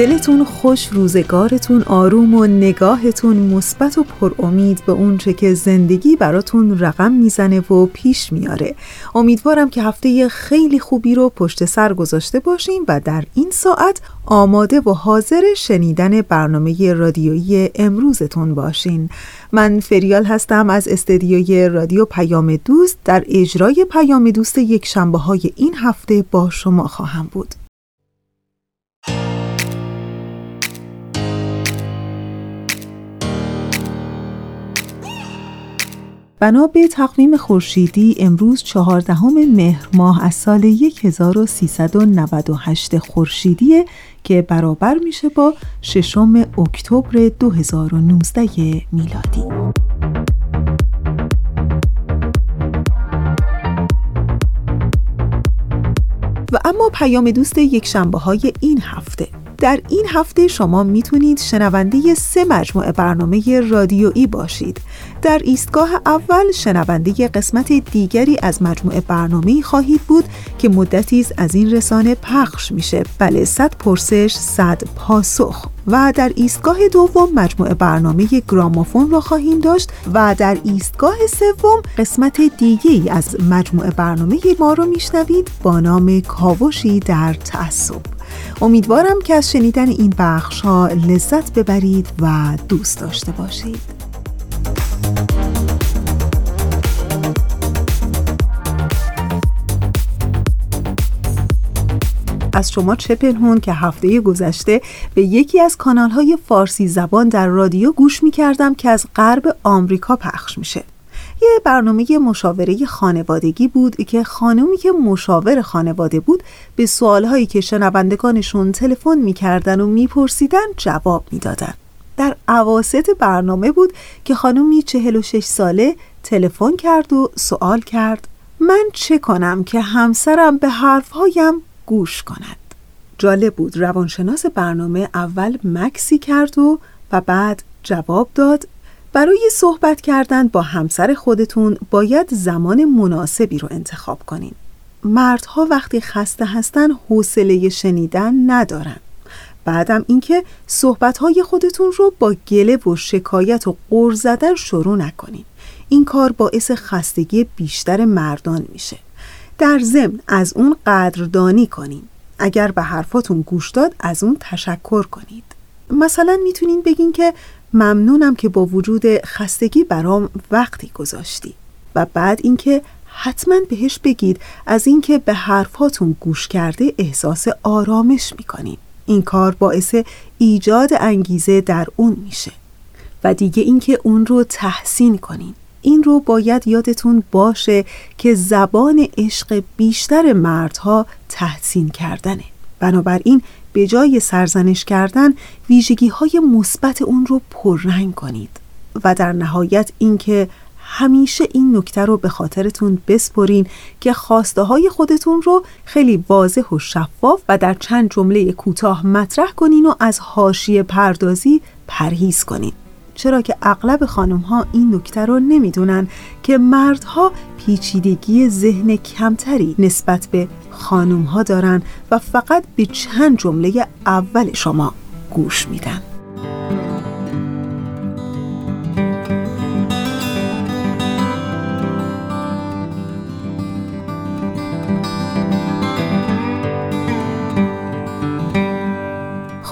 دلتون خوش روزگارتون آروم و نگاهتون مثبت و پر امید به اونچه که زندگی براتون رقم می‌زنه و پیش میاره. امیدوارم که هفته خیلی خوبی رو پشت سر گذاشته باشیم و در این ساعت آماده و حاضر شنیدن برنامه رادیویی امروزتون باشین. من فریال هستم از استدیوی رادیو پیام دوست. در اجرای پیام دوست یک شنبه های این هفته با شما خواهم بود. بنا به تقویم خورشیدی امروز چهاردهم مهر ماه از سال 1398 خورشیدی که برابر میشه با ششم اکتبر 2019 میلادی. و اما پیام دوست یک شنبه های این هفته در این هفته شما می‌تونید شنونده سه مجموعه برنامه رادیویی باشید. در ایستگاه اول شنونده قسمت دیگری از مجموعه برنامه خواهید بود که مدتی از این رسانه پخش میشه. بله صد پرسش صد پاسخ. و در ایستگاه دوم مجموعه برنامه گرامافون را خواهیم داشت و در ایستگاه سوم قسمت دیگه از مجموعه برنامه ما رو میشنوید با نام کاوشی در تعصب. امیدوارم که از شنیدن این بخش ها لذت ببرید و دوست داشته باشید از شما چه پنهون که هفته گذشته به یکی از کانال های فارسی زبان در رادیو گوش می کردم که از غرب آمریکا پخش میشه. یه برنامه مشاوره خانوادگی بود که خانومی که مشاور خانواده بود به سوالهایی که شنوندگانشون تلفن می‌کردن و میپرسیدن جواب می‌دادن. در عواست برنامه بود که خانومی 46 ساله تلفن کرد و سوال کرد من چه کنم که همسرم به حرفهایم گوش کند جالب بود روانشناس برنامه اول مکسی کرد و و بعد جواب داد برای صحبت کردن با همسر خودتون باید زمان مناسبی رو انتخاب کنین. مردها وقتی خسته هستن حوصله شنیدن ندارن. بعدم اینکه صحبتهای خودتون رو با گله و شکایت و قر زدن شروع نکنین. این کار باعث خستگی بیشتر مردان میشه. در ضمن از اون قدردانی کنین. اگر به حرفاتون گوش داد از اون تشکر کنید. مثلا می‌تونین بگین که ممنونم که با وجود خستگی برام وقتی گذاشتی. و بعد اینکه حتما بهش بگید از اینکه به حرفاتون گوش کرده احساس آرامش می‌کنین این کار باعث ایجاد انگیزه در اون میشه. و دیگه اینکه اون رو تحسین کنین. این رو باید یادتون باشه که زبان عشق بیشتر مردها تحسین کردنه. بنابراین به جای سرزنش کردن ویژگی های مثبت اون رو پررنگ کنید. و در نهایت اینکه همیشه این نکته رو به خاطرتون بسپرین که خواسته های خودتون رو خیلی واضح و شفاف و در چند جمله کوتاه مطرح کنین و از حاشیه پردازی پرهیز کنین. چرا که اغلب خانم ها این نکته رو نمی‌دونن که مردها پیچیدگی ذهن کمتری نسبت به خانم ها دارن و فقط به چند جمله اول شما گوش میدن.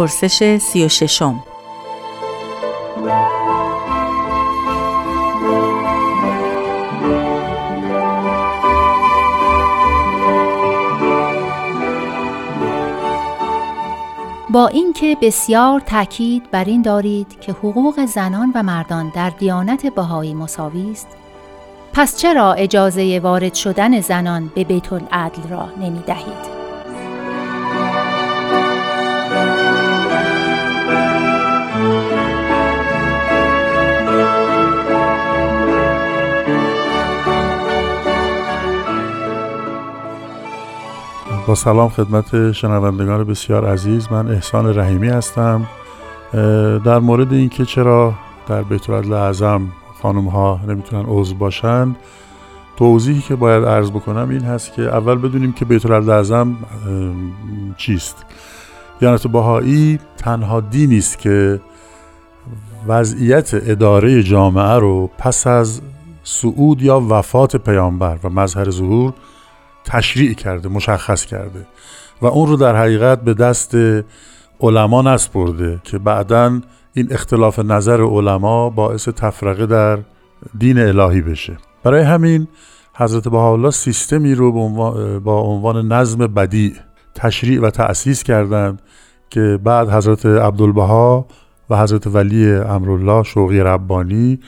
پرسش سی و ششم با اینکه بسیار تاکید بر این دارید که حقوق زنان و مردان در دیانت بهایی مساوی است پس چرا اجازه وارد شدن زنان به بیت العدل را نمی دهید؟ با سلام خدمت شنوندگان بسیار عزیز. من احسان رحیمی هستم. در مورد اینکه چرا در بیت اعظم خانم ها نمی‌تونن عضو باشند توضیحی که باید عرض بکنم این هست که اول بدونیم که بیت اعظم چیست. دیانت بهایی تنها دینی است که وضعیت اداره جامعه رو پس از صعود یا وفات پیامبر و مظهر ظهور تشریع کرده مشخص کرده و اون رو در حقیقت به دست علما نسپرده که بعدا این اختلاف نظر علما باعث تفرقه در دین الهی بشه. برای همین حضرت بهاءالله سیستمی رو با عنوان نظم بدی تشریع و تأسیس کردند که بعد حضرت عبدالبها و حضرت ولی امرالله شوقی ربانی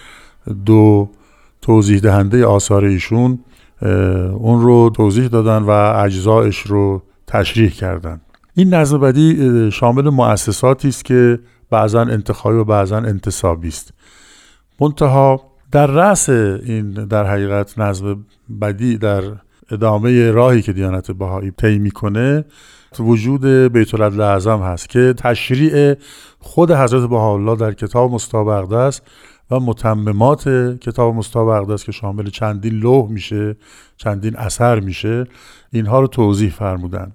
دو توضیح دهنده آثار ایشون اون رو توضیح دادن و اجزایش رو تشریح کردن. این نظم بدی شامل مؤسساتی است که بعضا انتخابی و بعضا انتصابی است. منتها در رأس این در حقیقت نظم بدی در ادامه راهی که دیانت بهایی طی می‌کنه وجود بیت العدل اعظم هست که تشریع خود حضرت بهاءالله در کتاب مستابقده است و متممات کتاب مستاب است که شامل چندین لوح میشه چندین اثر میشه. اینها رو توضیح فرمودن.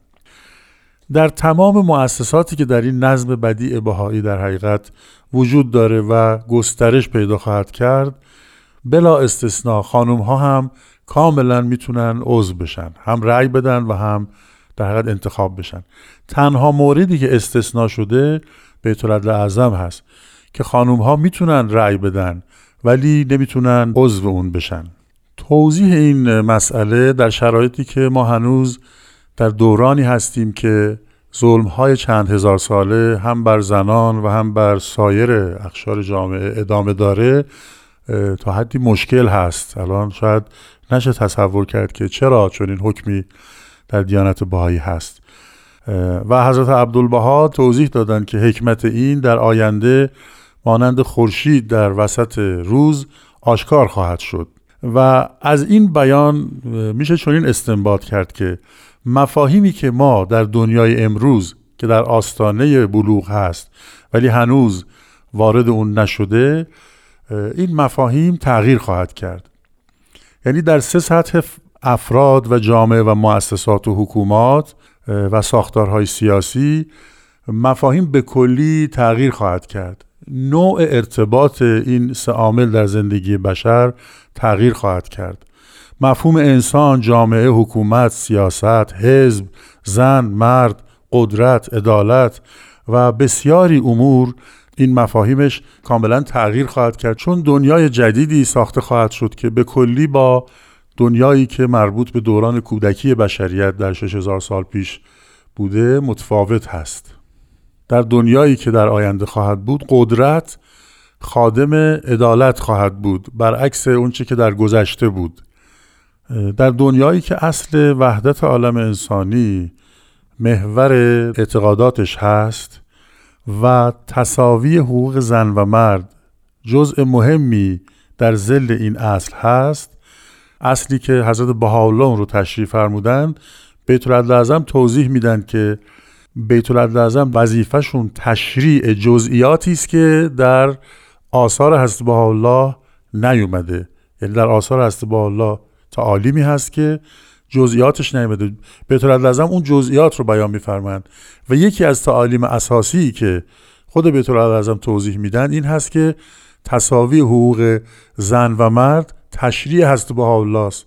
در تمام مؤسساتی که در این نظم بدیع بهایی در حقیقت وجود داره و گسترش پیدا خواهد کرد بلا استثناء خانم ها هم کاملا می‌تونن عضو بشن. هم رأی بدن و هم در حقیقت انتخاب بشن. تنها موردی که استثناء شده بیت اعظم هست. که خانوم ها می‌تونن رأی بدن ولی نمی‌تونن عضو اون بشن. توضیح این مسئله در شرایطی که ما هنوز در دورانی هستیم که ظلم های چند هزار ساله هم بر زنان و هم بر سایر اخشار جامعه ادامه داره تا حدی مشکل هست. الان شاید نشه تصور کرد که چرا چون این حکمی در دیانت بهایی هست. و حضرت عبدالبها توضیح دادن که حکمت این در آینده مانند خورشید در وسط روز آشکار خواهد شد. و از این بیان میشه چنین استنباط کرد که مفاهیمی که ما در دنیای امروز که در آستانه بلوغ هست ولی هنوز وارد اون نشده این مفاهیم تغییر خواهد کرد. یعنی در سه سطح افراد و جامعه و مؤسسات و حکومات و ساختارهای سیاسی مفاهیم به کلی تغییر خواهد کرد. نوع ارتباط این سه عامل در زندگی بشر تغییر خواهد کرد. مفهوم انسان، جامعه، حکومت، سیاست، حزب، زن، مرد، قدرت، عدالت و بسیاری امور این مفاهیمش کاملا تغییر خواهد کرد. چون دنیای جدیدی ساخته خواهد شد که به کلی با دنیایی که مربوط به دوران کودکی بشریت در 6000 سال پیش بوده متفاوت هست. در دنیایی که در آینده خواهد بود قدرت خادم عدالت خواهد بود برعکس اونچه که در گذشته بود. در دنیایی که اصل وحدت عالم انسانی محور اعتقاداتش هست و تصاوی حقوق زن و مرد جزء مهمی در زل این اصل هست اصلی که حضرت بهاءالله رو تشریف فرمودند بیت العدل توضیح میدن که بیت اعظم وظیفهشون تشریع جزئیاتی است که در آثار حضرت الله نیومده. یعنی در آثار حضرت الله تعالیمی هست که جزئیاتش نیومده. بیت اعظم اون جزئیات رو بیان میفرمند و یکی از تعالیم اساسی که خود بیت اعظم توضیح میدن این هست که تصاوی حقوق زن و مرد تشریع به الله است.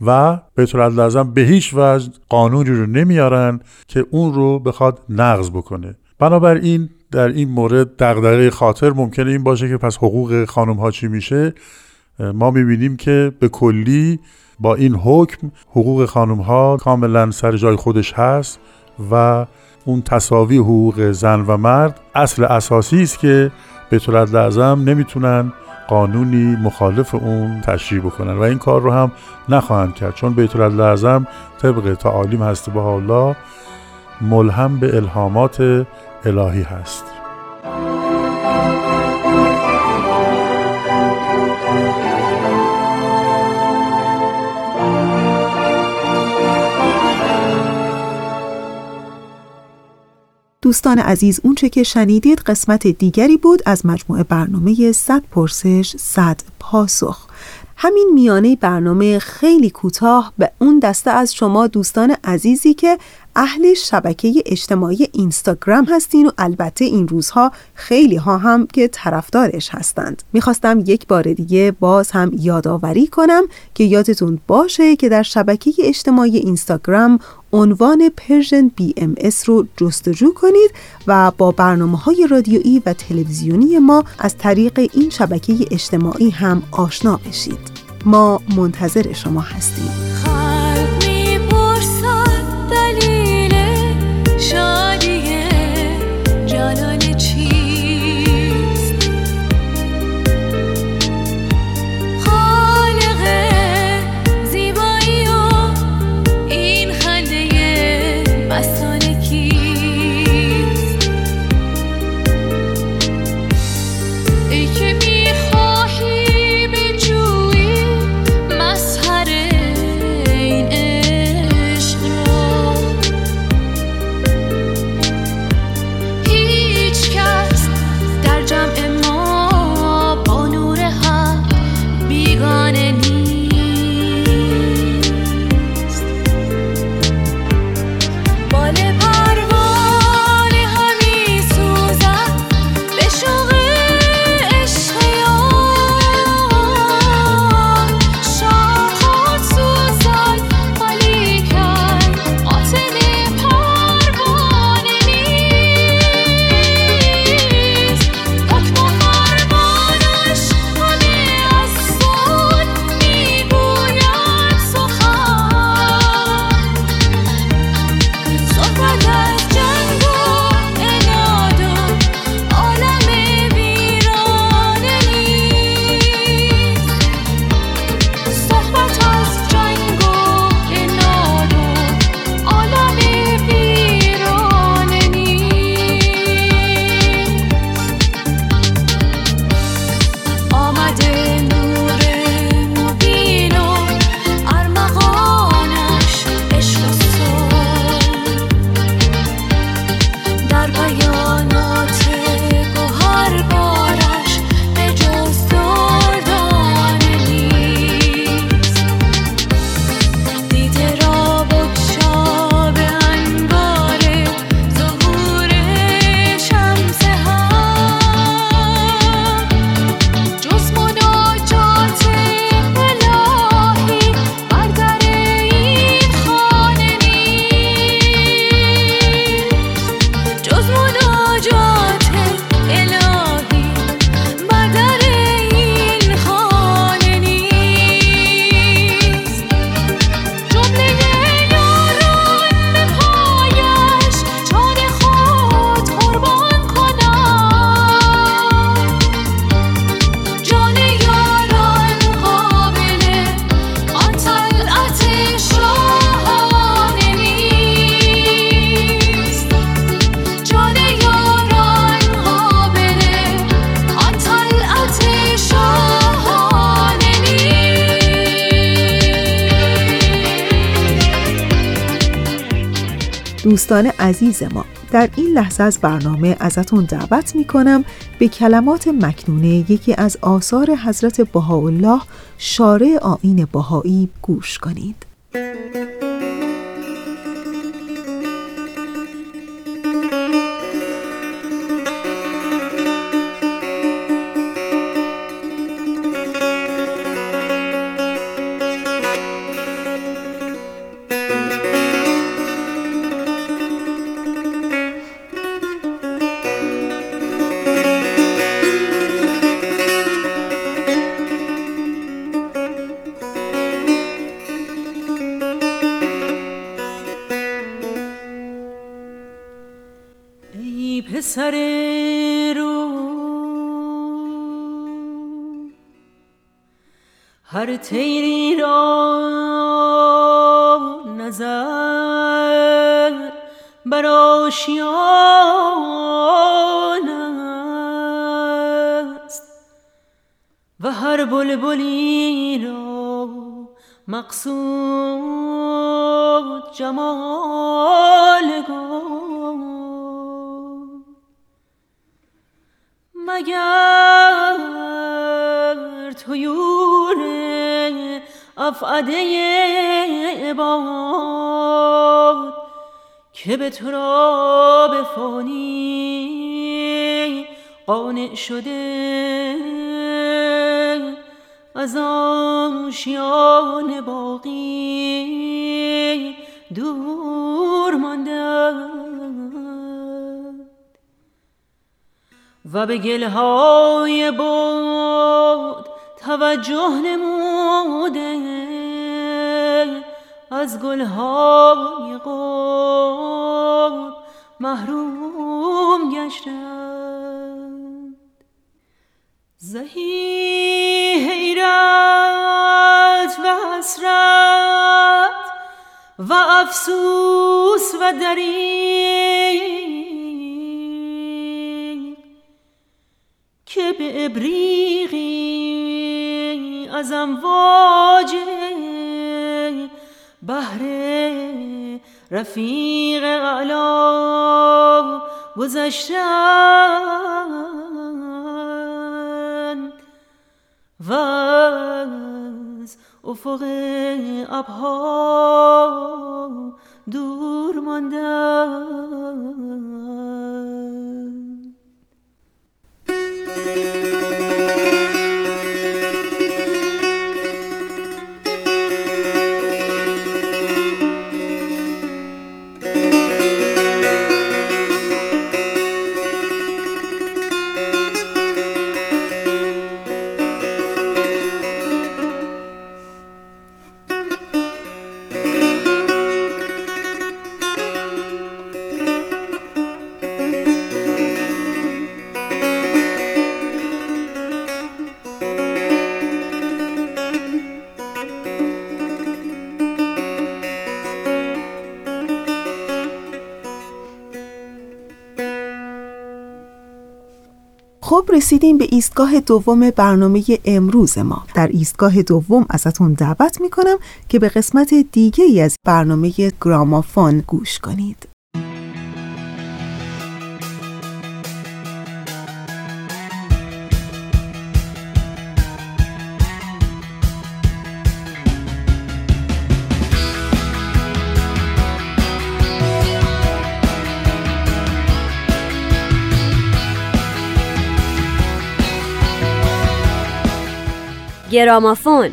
و بیت اعظم به هیچ وجه قانونی رو نمیارن که اون رو بخواد نقض بکنه. بنابراین در این مورد دغدغه خاطر ممکنه این باشه که پس حقوق خانم ها چی میشه؟ ما می‌بینیم که به کلی با این حکم حقوق خانم ها کاملا سر جای خودش هست و اون تصاوی حقوق زن و مرد اصل اساسی است که به طورت لازم نمی‌تونن قانونی مخالف اون تشریح بکنن. و این کار رو هم نخواهند کرد چون بیت لازم طبق تعالیم هست به الله ملهم به الهامات الهی هست. دوستان عزیز اونچه که شنیدید قسمت دیگری بود از مجموعه برنامه 100 پرسش 100 پاسخ. همین میانه برنامه خیلی کوتاه به اون دسته از شما دوستان عزیزی که اهل شبکه اجتماعی اینستاگرام هستین و البته این روزها خیلی ها هم که طرفدارش هستند. می‌خواستم یک بار دیگه باز هم یادآوری کنم که یادتون باشه که در شبکه اجتماعی اینستاگرام عنوان Persian BMS رو جستجو کنید و با برنامه های رادیویی و تلویزیونی ما از طریق این شبکه اجتماعی هم آشنا بشید. ما منتظر شما هستیم. دوستان عزیز ما در این لحظه از برنامه ازتون دعوت می کنم به کلمات مکنونه یکی از آثار حضرت بهاءالله شارع آین بهایی گوش کنید. هر تیری را نظر بر آشیان است. و هر بلبلی را مقصود جمال گل مگر تویور افعده باد که به تو را به فانی قانع شده از آشیان باقی دور مانده و به گلهای بود توجه نموده از گلهای قرب محروم گشتند. زهی حیرت و حسرت و افسوس و دریغ به ابریغی از امواج بهر رفیق اعلا گذشتن. و از افق ابها دور ماندن. Música خب رسیدیم به ایستگاه دوم برنامه امروز ما. در ایستگاه دوم ازتون دعوت می‌کنم که به قسمت دیگه از برنامه گرامافون گوش کنید. گرامافون.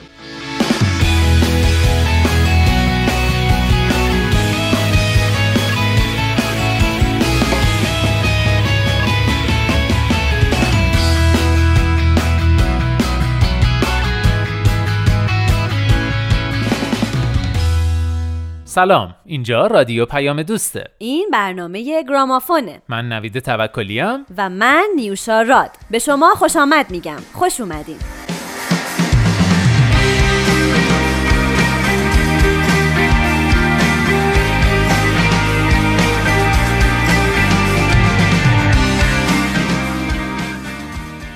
سلام اینجا رادیو پیام دوسته. این برنامه گرامافونه. من نوید توکلیم و من نیوشا راد. به شما خوش آمد میگم. خوش اومدین.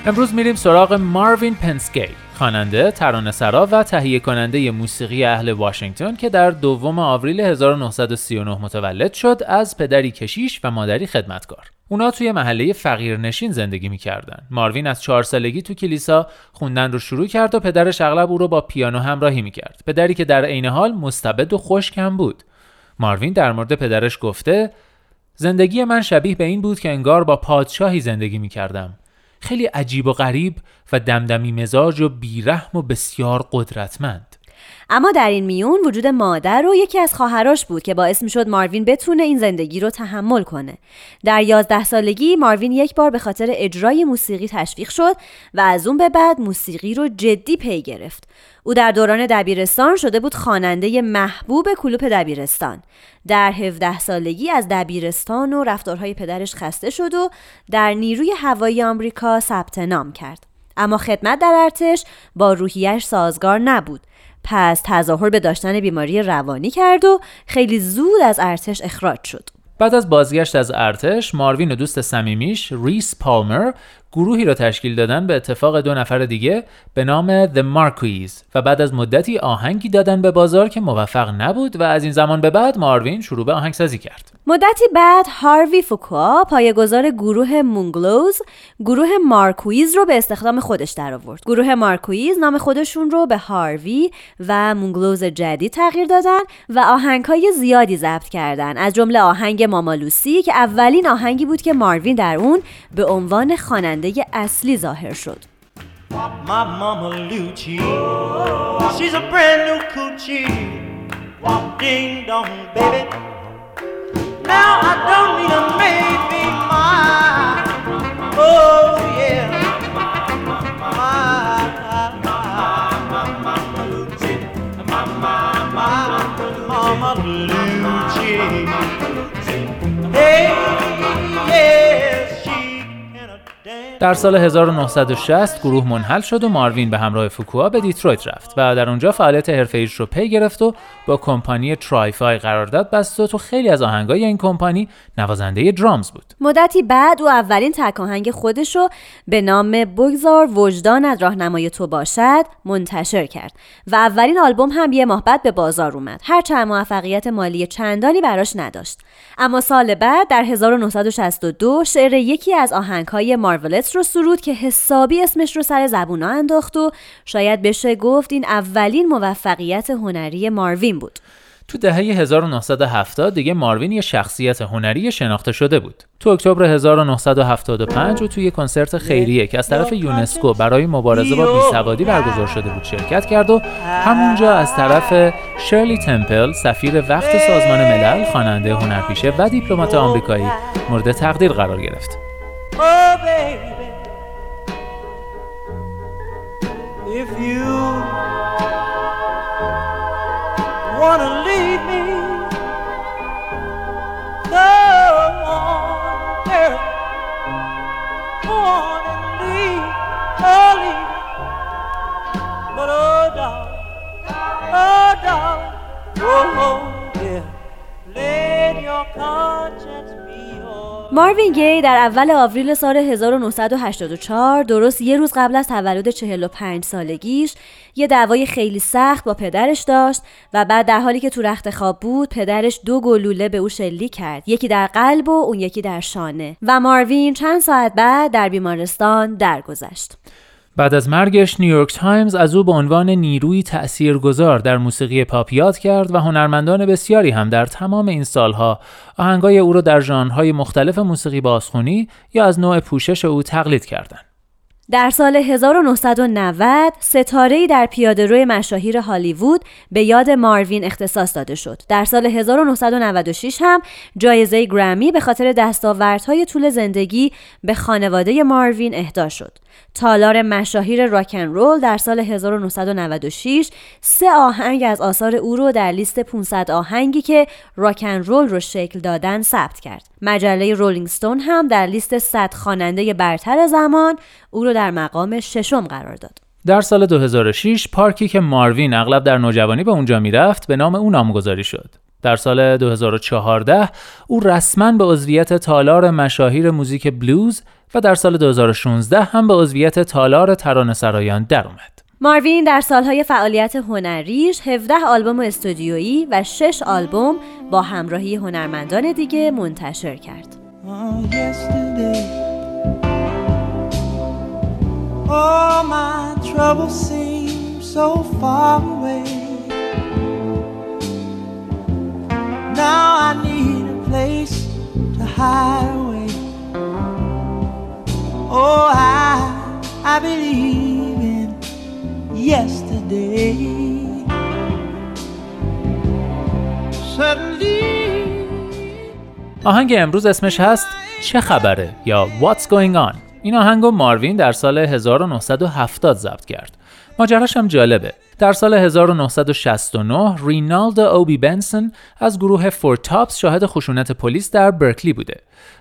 امروز میریم سراغ ماروین پنسکی خواننده، ترانه‌سرا و تهیه کننده موسیقی اهل واشنگتن که در دوم آوریل 1939 متولد شد از پدری کشیش و مادری خدمتکار. اونا توی محله فقیرنشین زندگی می‌کردن. ماروین از چهار سالگی تو کلیسا خوندن رو شروع کرد و پدرش اغلب او رو با پیانو همراهی می‌کرد. پدری که در عین حال مستبد و خشک بود. ماروین در مورد پدرش گفته زندگی من شبیه به این بود که انگار با پادشاهی زندگی می‌کردم. خیلی عجیب و غریب و دمدمی مزاج و بیرحم و بسیار قدرتمند. اما در این میون وجود مادر و یکی از خواهراش بود که باعث می شد ماروین بتونه این زندگی رو تحمل کنه. در یازده سالگی ماروین یک بار به خاطر اجرای موسیقی تشویق شد و از اون به بعد موسیقی رو جدی پی گرفت. او در دوران دبیرستان شده بود خواننده محبوب کلوپ دبیرستان. در 17 سالگی از دبیرستان و رفتارهای پدرش خسته شد و در نیروی هوایی آمریکا ثبت نام کرد. اما خدمت در ارتش با روحیش سازگار نبود پس تظاهر به داشتن بیماری روانی کرد و خیلی زود از ارتش اخراج شد. بعد از بازگشت از ارتش ماروین و دوست صمیمیش ریس پالمر گروهی را تشکیل دادن به اتفاق دو نفر دیگه به نام The Marquees و بعد از مدتی آهنگی دادن به بازار که موفق نبود و از این زمان به بعد ماروین شروع به آهنگسازی کرد. مدتی بعد هاروی فوکوا پایه‌گذار گروه Moonglows گروه Marquees رو به استخدام خودش درآورد. گروه Marquees نام خودشون رو به هاروی و Moonglows جدید تغییر دادن و آهنگهای زیادی ضبط کردن از جمله آهنگ Mama Loocie که اولین آهنگی بود که ماروین در اون به عنوان خواننده دی اصلی ظاهر شد مام مامالوچی شی از در سال 1960 گروه منحل شد و ماروین به همراه فوکوا به دیترویت رفت و در اونجا فعالیت حرفه‌ایش رو پی گرفت و با کمپانی Tri-Phi قرارداد بست و تو خیلی از آهنگای این کمپانی نوازنده drums بود. مدتی بعد او اولین تک آهنگ خودش رو به نام بگذار وجدان از راهنمای تو باشد منتشر کرد و اولین آلبوم هم یه ماه بعد به بازار اومد هرچند موفقیت مالی چندانی براش نداشت اما سال بعد در 1962 شعر یکی از آهنگهای مارولتس رو سرود که حسابی اسمش رو سر زبونا انداخت و شاید بشه گفت این اولین موفقیت هنری ماروین بود تو دهه 1970 دیگه ماروین یه شخصیت هنری شناخته شده بود. تو اکتبر 1975 و توی کنسرت خیریه که از طرف یونسکو برای مبارزه با بیسوادی برگزار شده بود شرکت کرد و همونجا از طرف شرلی تمپل سفیر وقت سازمان ملل خواننده هنرپیشه و دیپلمات آمریکایی مورد تقدیر قرار گرفت. Oh, baby, if you wanna leave me, go on, girl. Go on and leave, oh, leave. But oh, darling, oh, darling, oh, oh, yeah. Let your conscience. ماروین گی در اول آوریل سال 1984 درست یه روز قبل از تولد 45 سالگیش یه دعوای خیلی سخت با پدرش داشت و بعد در حالی که تو رخت خواب بود پدرش دو گلوله به او شلیک کرد. یکی در قلب و اون یکی در شانه. و ماروین چند ساعت بعد در بیمارستان درگذشت. بعد از مرگش نیویورک تایمز از او به عنوان نیروی تأثیرگذار در موسیقی پاپ یاد کرد و هنرمندان بسیاری هم در تمام این سالها آهنگای او را در ژانرهای مختلف موسیقی بازخونی یا از نوع پوشش او تقلید کردند. در سال 1990 ستاره‌ای در پیاده‌روی مشاهیر هالیوود به یاد ماروین اختصاص داده شد. در سال 1996 هم جایزه گرمی به خاطر دستاوردهای طول زندگی به خانواده ماروین اهدا شد. تالار مشاهیر راکن رول در سال 1996 سه آهنگ از آثار او رو در لیست 500 آهنگی که راکن رول رو شکل دادن ثبت کرد. مجله رولینگ ستون هم در لیست 100 خواننده برتر زمان او رو در مقام ششم قرار داد. در سال 2006 پارکی که ماروین اغلب در نوجوانی به اونجا می‌رفت به نام او نامگذاری شد. در سال 2014 او رسما به عضویت تالار مشاهیر موزیک بلوز و در سال 2016 هم به عضویت تالار ترانه سرایان در اومد. ماروین در سالهای فعالیت هنریش 17 آلبوم استودیویی و 6 آلبوم با همراهی هنرمندان دیگه منتشر کرد. Oh, Now I need a place to hide away. Oh, I, I believe in yesterday. آهنگ امروز اسمش هست چه خبره یا What's Going On این آهنگ رو ماروین در سال 1970 ضبط کرد ماجراش هم جالبه در سال 1969 رینالد اوبی بنسون از گروه فورتاپس شاهد خشونت پلیس در برکلی بوده.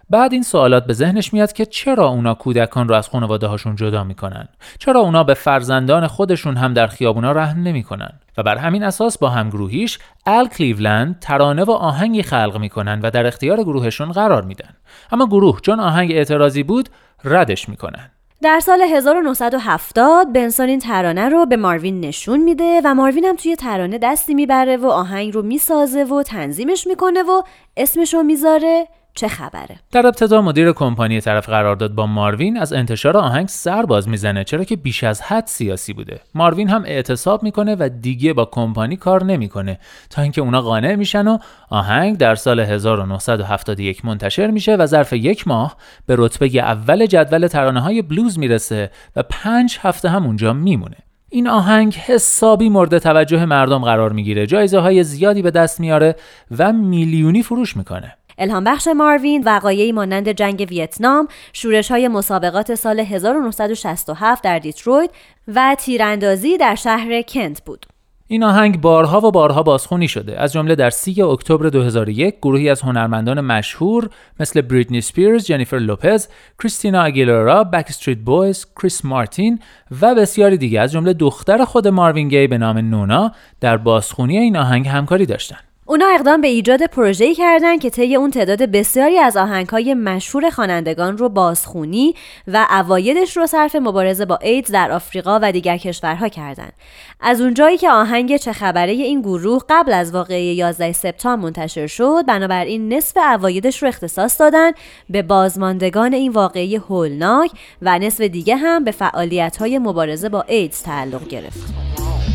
بعد این سوالات به ذهنش میاد که چرا اونا کودکان رو از خانواده هاشون جدا می‌کنن؟ چرا اونا به فرزندان خودشون هم در خیابونا رحم نمی‌کنن؟ و بر همین اساس با همگروهیش ال کلیولند ترانه و آهنگی خلق می‌کنن و در اختیار گروهشون قرار میدن. اما گروه چون آهنگ اعتراضی بود ردش می‌کنن. در سال 1970 بنسون این ترانه رو به ماروین نشون میده و ماروین هم توی ترانه دستی می‌بره و آهنگ رو می‌سازه و تنظیمش می‌کنه و اسمش رو می‌ذاره. چه خبره؟ در ابتدا مدیر کمپانی طرف قرارداد با ماروین از انتشار آهنگ سر باز می‌زنه چرا که بیش از حد سیاسی بوده. ماروین هم اعتصاب می‌کنه و دیگه با کمپانی کار نمی‌کنه. تا اینکه اونا قانع میشن و آهنگ در سال 1971 منتشر میشه و ظرف یک ماه به رتبه اول جدول ترانه های بلوز می‌رسه و پنج هفته هم اونجا میمونه. این آهنگ حسابی مورد توجه مردم قرار می‌گیره. جایزه های زیادی به دست میاره و میلیونی فروش می‌کنه. الهام بخش ماروین وقایعی مانند جنگ ویتنام، شورش های مسابقات سال 1967 در دیترویت و تیراندازی در شهر کنت بود. این آهنگ بارها و بارها بازخونی شده از جمله در 3 اکتبر 2001 گروهی از هنرمندان مشهور مثل بریتنی سپیرز، جنیفر لوپز، کریستینا اگیلورا، Backstreet Boys، کریس مارتین و بسیاری دیگه از جمله دختر خود ماروین گی به نام نونا در بازخونی این آهنگ همکاری داشتند. اونا اقدام به ایجاد پروژه‌ای کردند که طی اون تعداد بسیاری از آهنگ‌های مشهور خوانندگان رو بازخونی و اوایدش رو صرف مبارزه با ایدز در آفریقا و دیگر کشورها کردند. از اونجایی که آهنگ چه خبره این گروه قبل از واقعه 11 سپتامبر منتشر شد، بنابراین نصف اوایدش رو اختصاص دادن به بازماندگان این واقعه هولناک و نصف دیگه هم به فعالیت‌های مبارزه با ایدز تعلق گرفت.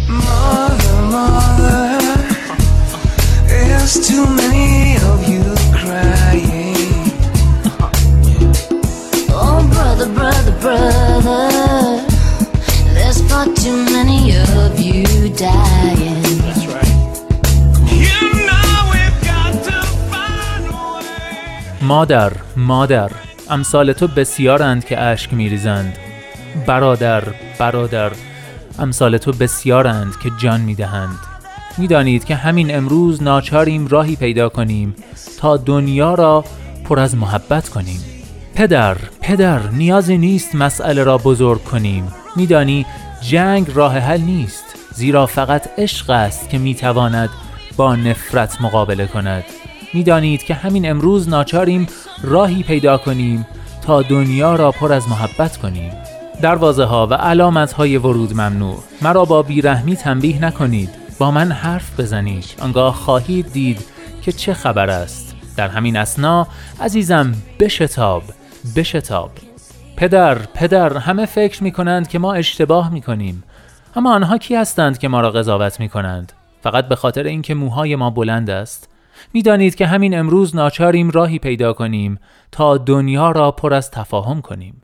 Mother, mother, there's too many of you crying. Oh, brother, brother, brother, there's far too many of you dying. You know we've got to find a way. مادر مادر امثال تو بسیارند که اشک میریزند برادر برادر امثال تو بسیارند که جان می‌دهند می‌دانید که همین امروز ناچاریم راهی پیدا کنیم تا دنیا را پر از محبت کنیم. پدر پدر نیازی نیست مسئله را بزرگ کنیم. میدانی جنگ راه حل نیست زیرا فقط عشق است که می‌تواند با نفرت مقابله کند. می‌دانید که همین امروز ناچاریم راهی پیدا کنیم تا دنیا را پر از محبت کنیم. دروازه ها و علامت های ورود ممنوع. مرا با بیرحمی تنبیه نکنید. با من حرف بزنید آنگاه خواهید دید که چه خبر است. در همین اسنا عزیزم بشتاب بشتاب. پدر پدر همه فکر می کنند که ما اشتباه می کنیم اما آنها کی هستند که ما را قضاوت می کنند فقط به خاطر اینکه موهای ما بلند است. می‌دانید که همین امروز ناچاریم راهی پیدا کنیم تا دنیا را پر از تفاهم کنیم.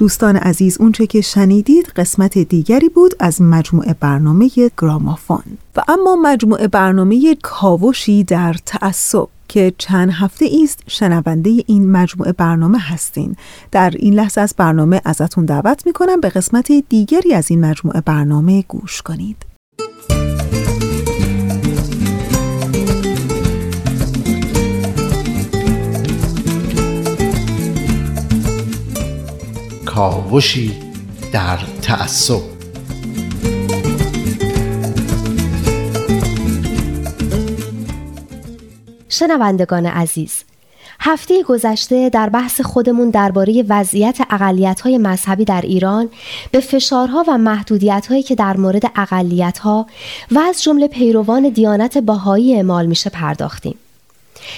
دوستان عزیز اونچه که شنیدید قسمت دیگری بود از مجموعه برنامه گرامافون. و اما مجموعه برنامه کاوشی در تعصب که چند هفته است شنونده این مجموعه برنامه هستین. در این لحظه از برنامه ازتون دعوت می‌کنم به قسمت دیگری از این مجموعه برنامه گوش کنید. کاوشی در تعصب شنوندگان عزیز هفته گذشته در بحث خودمون درباره وضعیت اقلیت‌های مذهبی در ایران به فشارها و محدودیت‌هایی که در مورد اقلیت‌ها و از جمله پیروان دیانت باهایی اعمال میشه پرداختیم.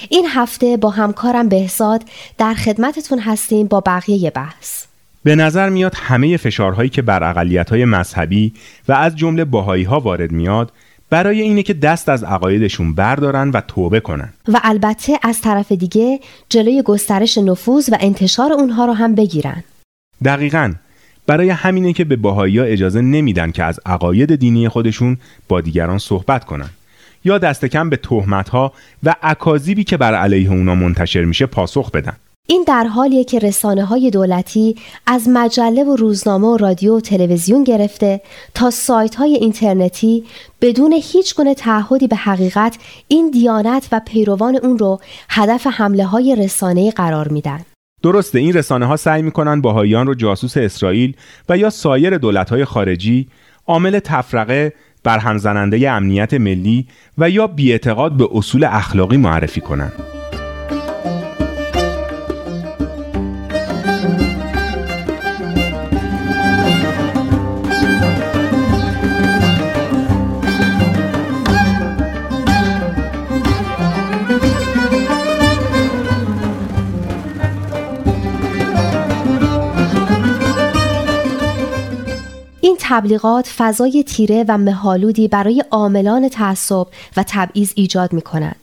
این هفته با همکارم بهزاد در خدمتتون هستیم با بقیه بحث. به نظر میاد همه فشارهایی که بر اقلیت‌های مذهبی و از جمله باهایی ها وارد میاد برای اینه که دست از عقایدشون بردارن و توبه کنن. و البته از طرف دیگه جلوی گسترش نفوذ و انتشار اونها رو هم بگیرن. دقیقا. برای همینه که به باهایی ها اجازه نمیدن که از عقاید دینی خودشون با دیگران صحبت کنن. یا دست کم به تهمت ها و اکاذیبی که بر علیه اونا منتشر میشه پاسخ بدن. این در حالیه که رسانه های دولتی از مجله و روزنامه و رادیو و تلویزیون گرفته تا سایت های اینترنتی بدون هیچ گونه تعهدی به حقیقت این دیانت و پیروان اون رو هدف حمله های رسانه قرار میدن. درسته این رسانه ها سعی می‌کنن باهایان رو جاسوس اسرائیل و یا سایر دولت های خارجی عامل تفرقه برهم زننده امنیت ملی و یا بیاعتقاد به اصول اخلاقی معرفی کنند. تبلیغات فضای تیره و مهالودی برای عاملان تعصب و تبعیض ایجاد می کنند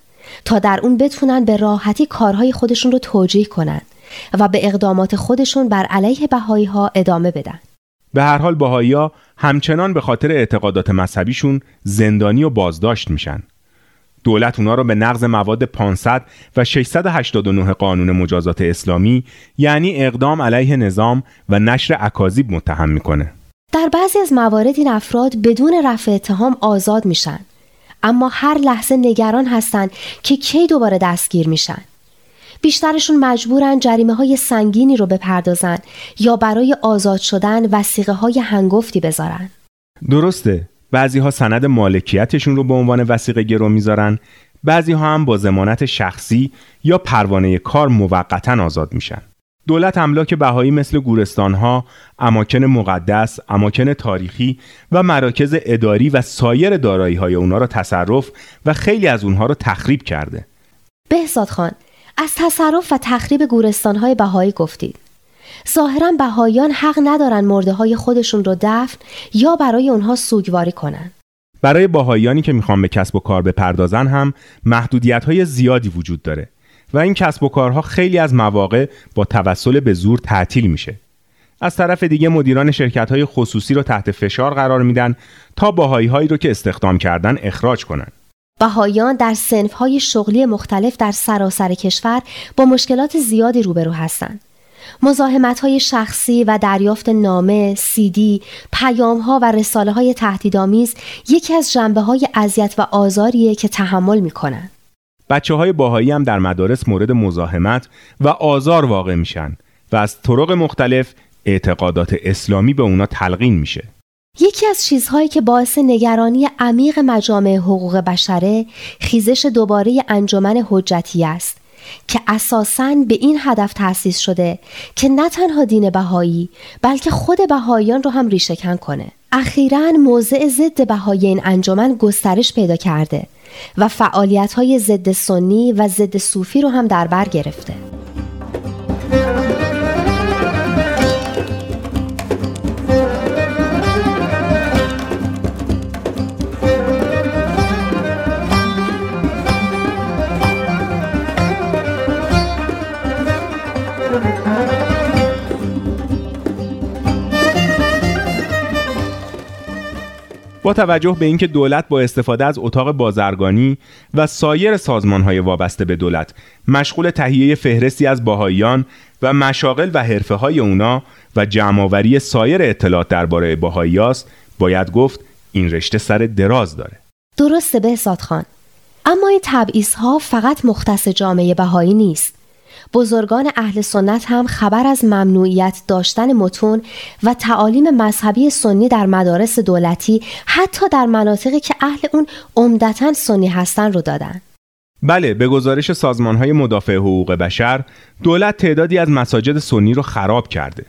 تا در اون بتونن به راحتی کارهای خودشون رو توجیه کنند و به اقدامات خودشون بر علیه بهایی ها ادامه بدن. به هر حال بهایی ها همچنان به خاطر اعتقادات مذهبیشون زندانی و بازداشت میشن. دولت اونا رو به نقض مواد 500 و 689 قانون مجازات اسلامی یعنی اقدام علیه نظام و نشر اکاذیب متهم می‌کنه. در بعضی از موارد این افراد بدون رفع اتهام آزاد میشن. اما هر لحظه نگران هستند که کی دوباره دستگیر میشن. بیشترشون مجبورن جریمه های سنگینی رو بپردازن یا برای آزاد شدن وسیقه های هنگفتی بذارن. درسته. بعضی ها سند مالکیتشون رو به عنوان وسیقه گرو می‌ذارن. بعضی ها هم با زمانت شخصی یا پروانه کار موقتا آزاد میشن. دولت املاک بهایی مثل گورستانها، اماکن مقدس، اماکن تاریخی و مراکز اداری و سایر دارایی های اونا را تصرف و خیلی از اونها را تخریب کرده. بهزاد خان، از تصرف و تخریب گورستانهای بهایی گفتید. ظاهرا بهاییان حق ندارن مرده های خودشون رو دفن یا برای اونها سوگواری کنن. برای باهاییانی که می‌خوان به کسب و کار بپردازن هم محدودیت های زیادی وجود داره. و این کسب و کارها خیلی از مواقع با توسل به زور تعطیل میشه. از طرف دیگه مدیران شرکت های خصوصی رو تحت فشار قرار میدن تا باهایی هایی رو که استخدام کردن اخراج کنن. بهاییان در سنف های شغلی مختلف در سراسر کشور با مشکلات زیادی روبرو هستند. مزاحمت های شخصی و دریافت نامه، سیدی، پیام ها و رساله های تهدیدآمیز یکی از جنبه های اذیت و آزاریه که تحمل می‌کنن. بچه های باهایی هم در مدارس مورد مزاحمت و آزار واقع میشن و از طرق مختلف اعتقادات اسلامی به اونا تلقین میشه. یکی از چیزهایی که باعث نگرانی عمیق مجامع حقوق بشره خیزش دوباره انجمن حجتی است که اساساً به این هدف تأسیس شده که نه تنها دین بهایی بلکه خود بهاییان رو هم ریشهکن کنه. اخیرا موضع ضد بهایی این انجمن گسترش پیدا کرده و فعالیت های ضد سنی و ضد صوفی رو هم در بر گرفته. با توجه به اینکه دولت با استفاده از اتاق بازرگانی و سایر سازمانهای وابسته به دولت مشغول تهیه فهرستی از باهاییان و مشاغل و حرفه های اونا و جمعآوری سایر اطلاعات درباره باهایی است باید گفت این رشته سر دراز داره. درسته به خان. اما این تبعیض ها فقط مختص جامعه بهایی نیست. بزرگان اهل سنت هم خبر از ممنوعیت داشتن متون و تعالیم مذهبی سنی در مدارس دولتی حتی در مناطقی که اهل اون عمدتا سنی هستن رو دادن. بله به گزارش سازمان های مدافع حقوق بشر دولت تعدادی از مساجد سنی رو خراب کرده.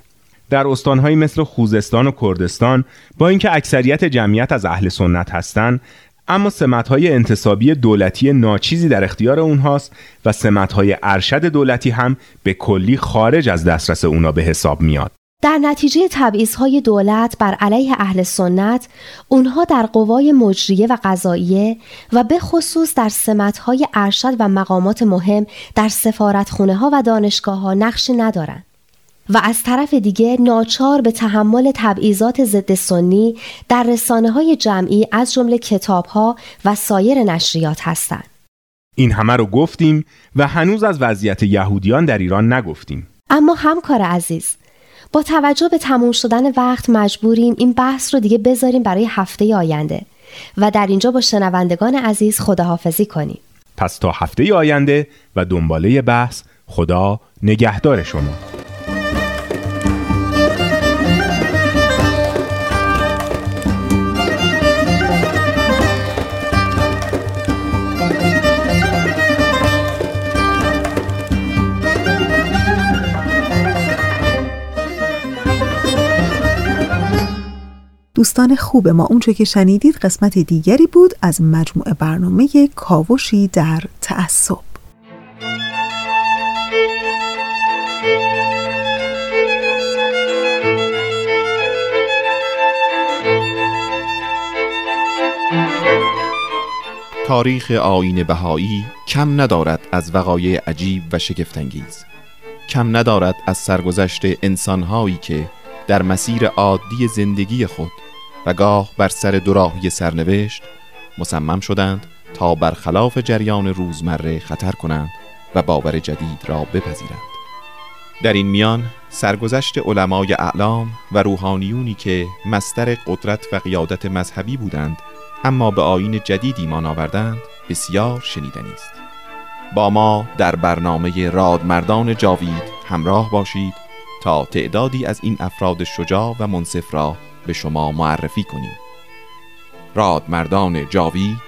در استانهایی مثل خوزستان و کردستان با اینکه اکثریت جمعیت از اهل سنت هستند اما سمتهای انتصابی دولتی ناچیزی در اختیار اونهاست و سمتهای ارشد دولتی هم به کلی خارج از دسترس اونا به حساب میاد. در نتیجه های دولت بر علیه اهل سنت اونها در قوای مجریه و قضاییه و به خصوص در سمتهای ارشد و مقامات مهم در سفارتخونه ها و دانشگاه ها نقشی ندارند. و از طرف دیگه ناچار به تحمل تبعیضات ضد سنی در رسانه های جمعی از جمله کتاب ها و سایر نشریات هستند. این همه رو گفتیم و هنوز از وضعیت یهودیان در ایران نگفتیم. اما همکار عزیز با توجه به تموم شدن وقت مجبوریم این بحث رو دیگه بذاریم برای هفته آینده و در اینجا با شنوندگان عزیز خداحافظی کنیم. پس تا هفته آینده و دنباله بحث خدا نگهدار شما. دوستان خوب ما. اونچه که شنیدید قسمت دیگری بود از مجموعه برنامه کاوشی در تعصب. تاریخ آین بهایی کم ندارد از وقایع عجیب و شگفتانگیز. کم ندارد از سرگذشت انسانهایی که در مسیر عادی زندگی خود و گاه بر سر دوراهی سرنوشت مصمم شدند تا برخلاف جریان روزمره خطر کنند و باور جدید را بپذیرند. در این میان سرگذشت علمای اعلام و روحانیونی که مستر قدرت و قیادت مذهبی بودند اما به آین جدیدی ایمان آوردند بسیار شنیدنی است. با ما در برنامه رادمردان جاوید همراه باشید تا تعدادی از این افراد شجاع و منصف را به شما معرفی کنیم. رادمردان جاوید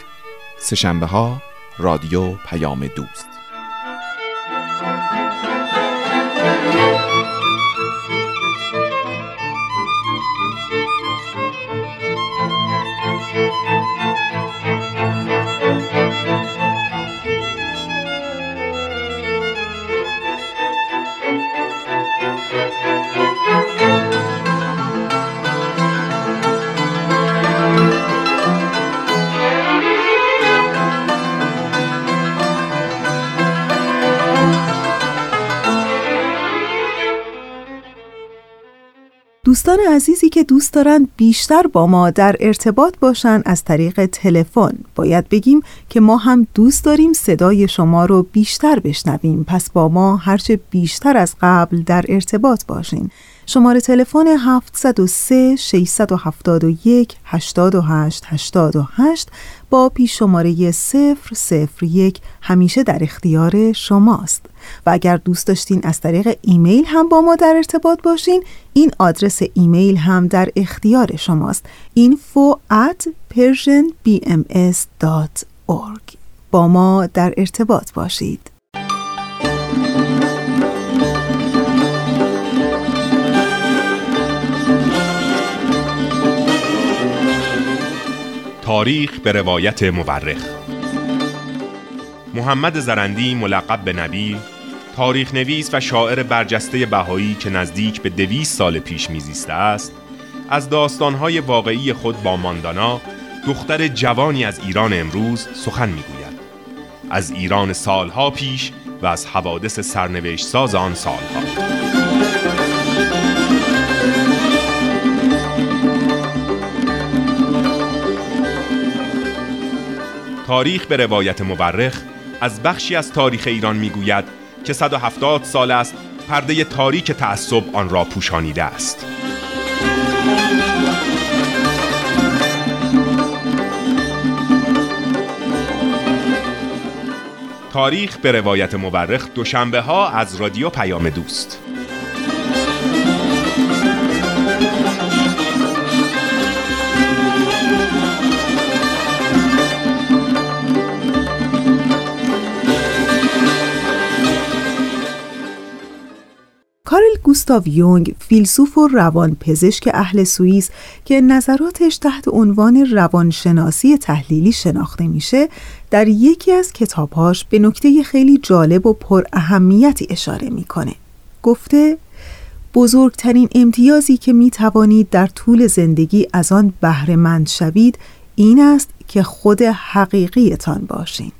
سشنبه ها رادیو پیام دوست. دوستان عزیزی که دوست دارند بیشتر با ما در ارتباط باشن از طریق تلفن. باید بگیم که ما هم دوست داریم صدای شما رو بیشتر بشنویم. پس با ما هرچه بیشتر از قبل در ارتباط باشین. شماره تلفن 703 671 828 828 با پیش شماره 001 همیشه در اختیار شماست. و اگر دوست داشتین از طریق ایمیل هم با ما در ارتباط باشین این آدرس ایمیل هم در اختیار شماست. info at persianbms.org با ما در ارتباط باشید. تاریخ به روایت مورخ. محمد زرندی ملقب به نبی تاریخ نویس و شاعر برجسته بهایی که نزدیک به دویست سال پیش میزیسته است از داستانهای واقعی خود با ماندانا دختر جوانی از ایران امروز سخن می‌گوید. از ایران سالها پیش و از حوادث سرنوشت ساز آن سالها. تاریخ به روایت مورخ از بخشی از تاریخ ایران می‌گوید که 170 سال است پرده تاریک تعصب آن را پوشانیده است. تاریخ به روایت مورخ دوشنبه ها از رادیو پیام دوست گوستاو یونگ فیلسوف و روانپزشک اهل سوئیس که نظراتش تحت عنوان روانشناسی تحلیلی شناخته میشه در یکی از کتابهاش به نکته خیلی جالب و پر اهمیتی اشاره می‌کنه. گفته بزرگترین امتیازی که می توانید در طول زندگی از آن بهرهمند شوید این است که خود حقیقیتان باشین.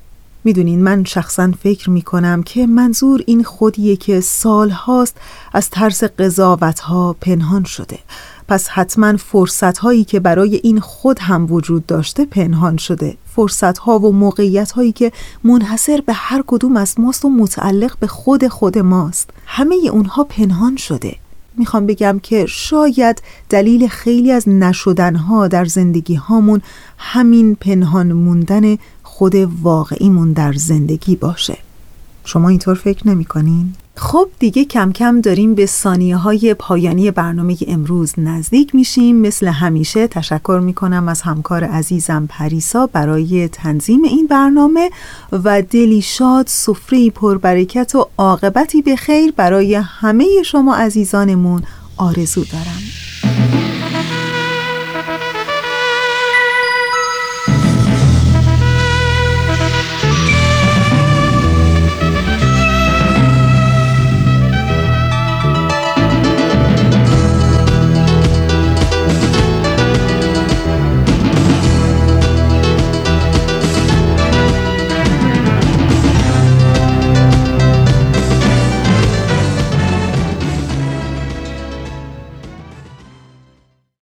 می‌دونین من شخصا فکر می‌کنم که منظور این خودیه که سال هاست از ترس قضاوت ها پنهان شده. پس حتما فرصت هایی که برای این خود هم وجود داشته پنهان شده. فرصت ها و موقعیت هایی که منحصر به هر کدوم از ماست و متعلق به خود خود ماست. همه اونها پنهان شده. می‌خوام بگم که شاید دلیل خیلی از نشدنها در زندگی هامون همین پنهان موندن خود واقعیمون در زندگی باشه. شما اینطور فکر نمی کنین؟ خب دیگه کم کم داریم به ثانیه های پایانی برنامه امروز نزدیک میشیم. مثل همیشه تشکر می‌کنم از همکار عزیزم پریسا برای تنظیم این برنامه و دلی شاد سفره پربرکت و عاقبتی به خیر برای همه شما عزیزانمون آرزو دارم.